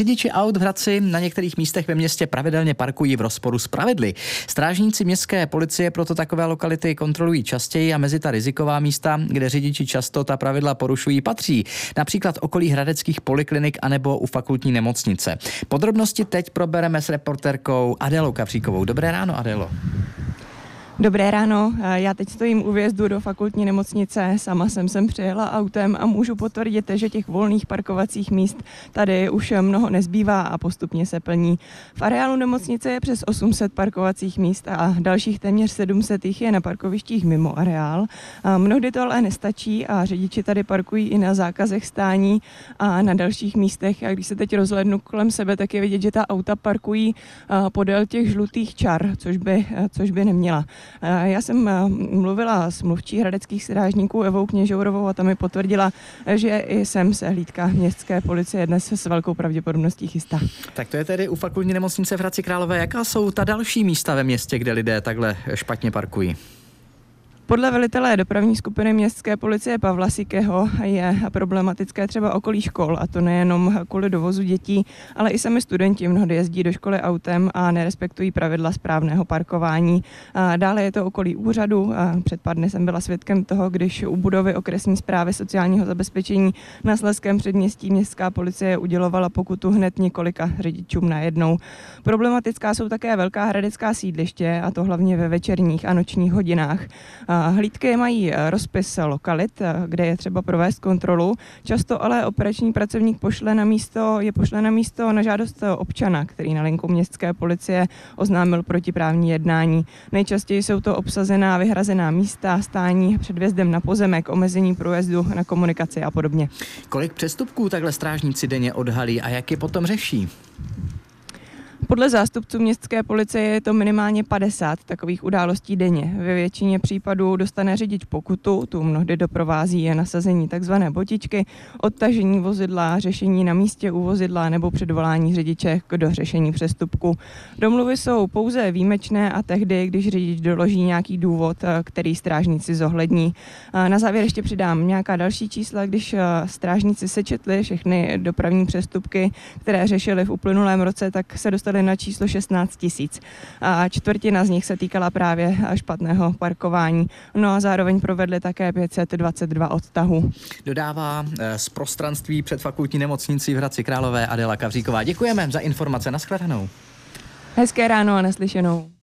Řidiči aut v Hradci na některých místech ve městě pravidelně parkují v rozporu s pravidly. Strážníci městské policie proto takové lokality kontrolují častěji a mezi ta riziková místa, kde řidiči často ta pravidla porušují, patří například okolí hradeckých poliklinik anebo u fakultní nemocnice. Podrobnosti teď probereme s reporterkou Adelou Kavříkovou. Dobré ráno, Adelo. Dobré ráno, já teď stojím u vjezdu do fakultní nemocnice, sama jsem sem přijela autem a můžu potvrdit, že těch volných parkovacích míst tady už mnoho nezbývá a postupně se plní. V areálu nemocnice je přes 800 parkovacích míst a dalších téměř 700 jich je na parkovištích mimo areál. A mnohdy to ale nestačí a řidiči tady parkují i na zákazech stání a na dalších místech. A když se teď rozhlednu kolem sebe, tak je vidět, že ta auta parkují podél těch žlutých čar, což by, což by neměla. Já jsem eh, mluvila s mluvčí hradeckých strážníků Evou Kněžourovou a ta mi potvrdila, že i sem se hlídka městské policie dnes s velkou pravděpodobností chystá. Tak to je tedy u fakultní nemocnice v Hradci Králové. Jaká jsou ta další místa ve městě, kde lidé takhle špatně parkují? Podle velitele dopravní skupiny městské policie Pavla Sikého je problematické třeba okolí škol a to nejenom kvůli dovozu dětí, ale i sami studenti mnohdy jezdí do školy autem a nerespektují pravidla správného parkování. A dále je to okolí úřadu. A před pár dny jsem byla svědkem toho, když u budovy okresní zprávy sociálního zabezpečení na Sleském předměstí městská policie udělovala pokutu hned několika řidičům najednou. Problematická jsou také velká hradecká sídliště a to hlavně ve večerních a nočních hodinách. A Hlídky mají eh, rozpis lokalit, eh, kde je třeba provést kontrolu. Často ale operační pracovník pošle na místo, je pošle na místo na žádost občana, který na linku městské policie oznámil protiprávní jednání. Nejčastěji jsou to obsazená vyhrazená místa, stání před vjezdem na pozemek, omezení průjezdu na komunikaci a podobně. Kolik přestupků takhle strážníci denně odhalí a jak je potom řeší? Podle zástupců městské policie je to minimálně 50 takových událostí denně. Ve většině případů dostane řidič pokutu, tu mnohdy doprovází je nasazení tzv. botičky, odtažení vozidla, řešení na místě u vozidla nebo předvolání řidiče k dořešení přestupku. Domluvy jsou pouze výjimečné a tehdy, když řidič doloží nějaký důvod, který strážníci zohlední. Na závěr ještě přidám nějaká další čísla, když strážníci sečetli všechny dopravní přestupky, které řešili v uplynulém roce, tak se dostali dostali na číslo 16 tisíc. A čtvrtina z nich se týkala právě špatného parkování. No a zároveň provedli také 522 odtahů. Dodává eh, z prostranství před fakultní nemocnicí v Hradci Králové Adela Kavříková. Děkujeme za informace. Naschledanou. Hezké ráno a naslyšenou.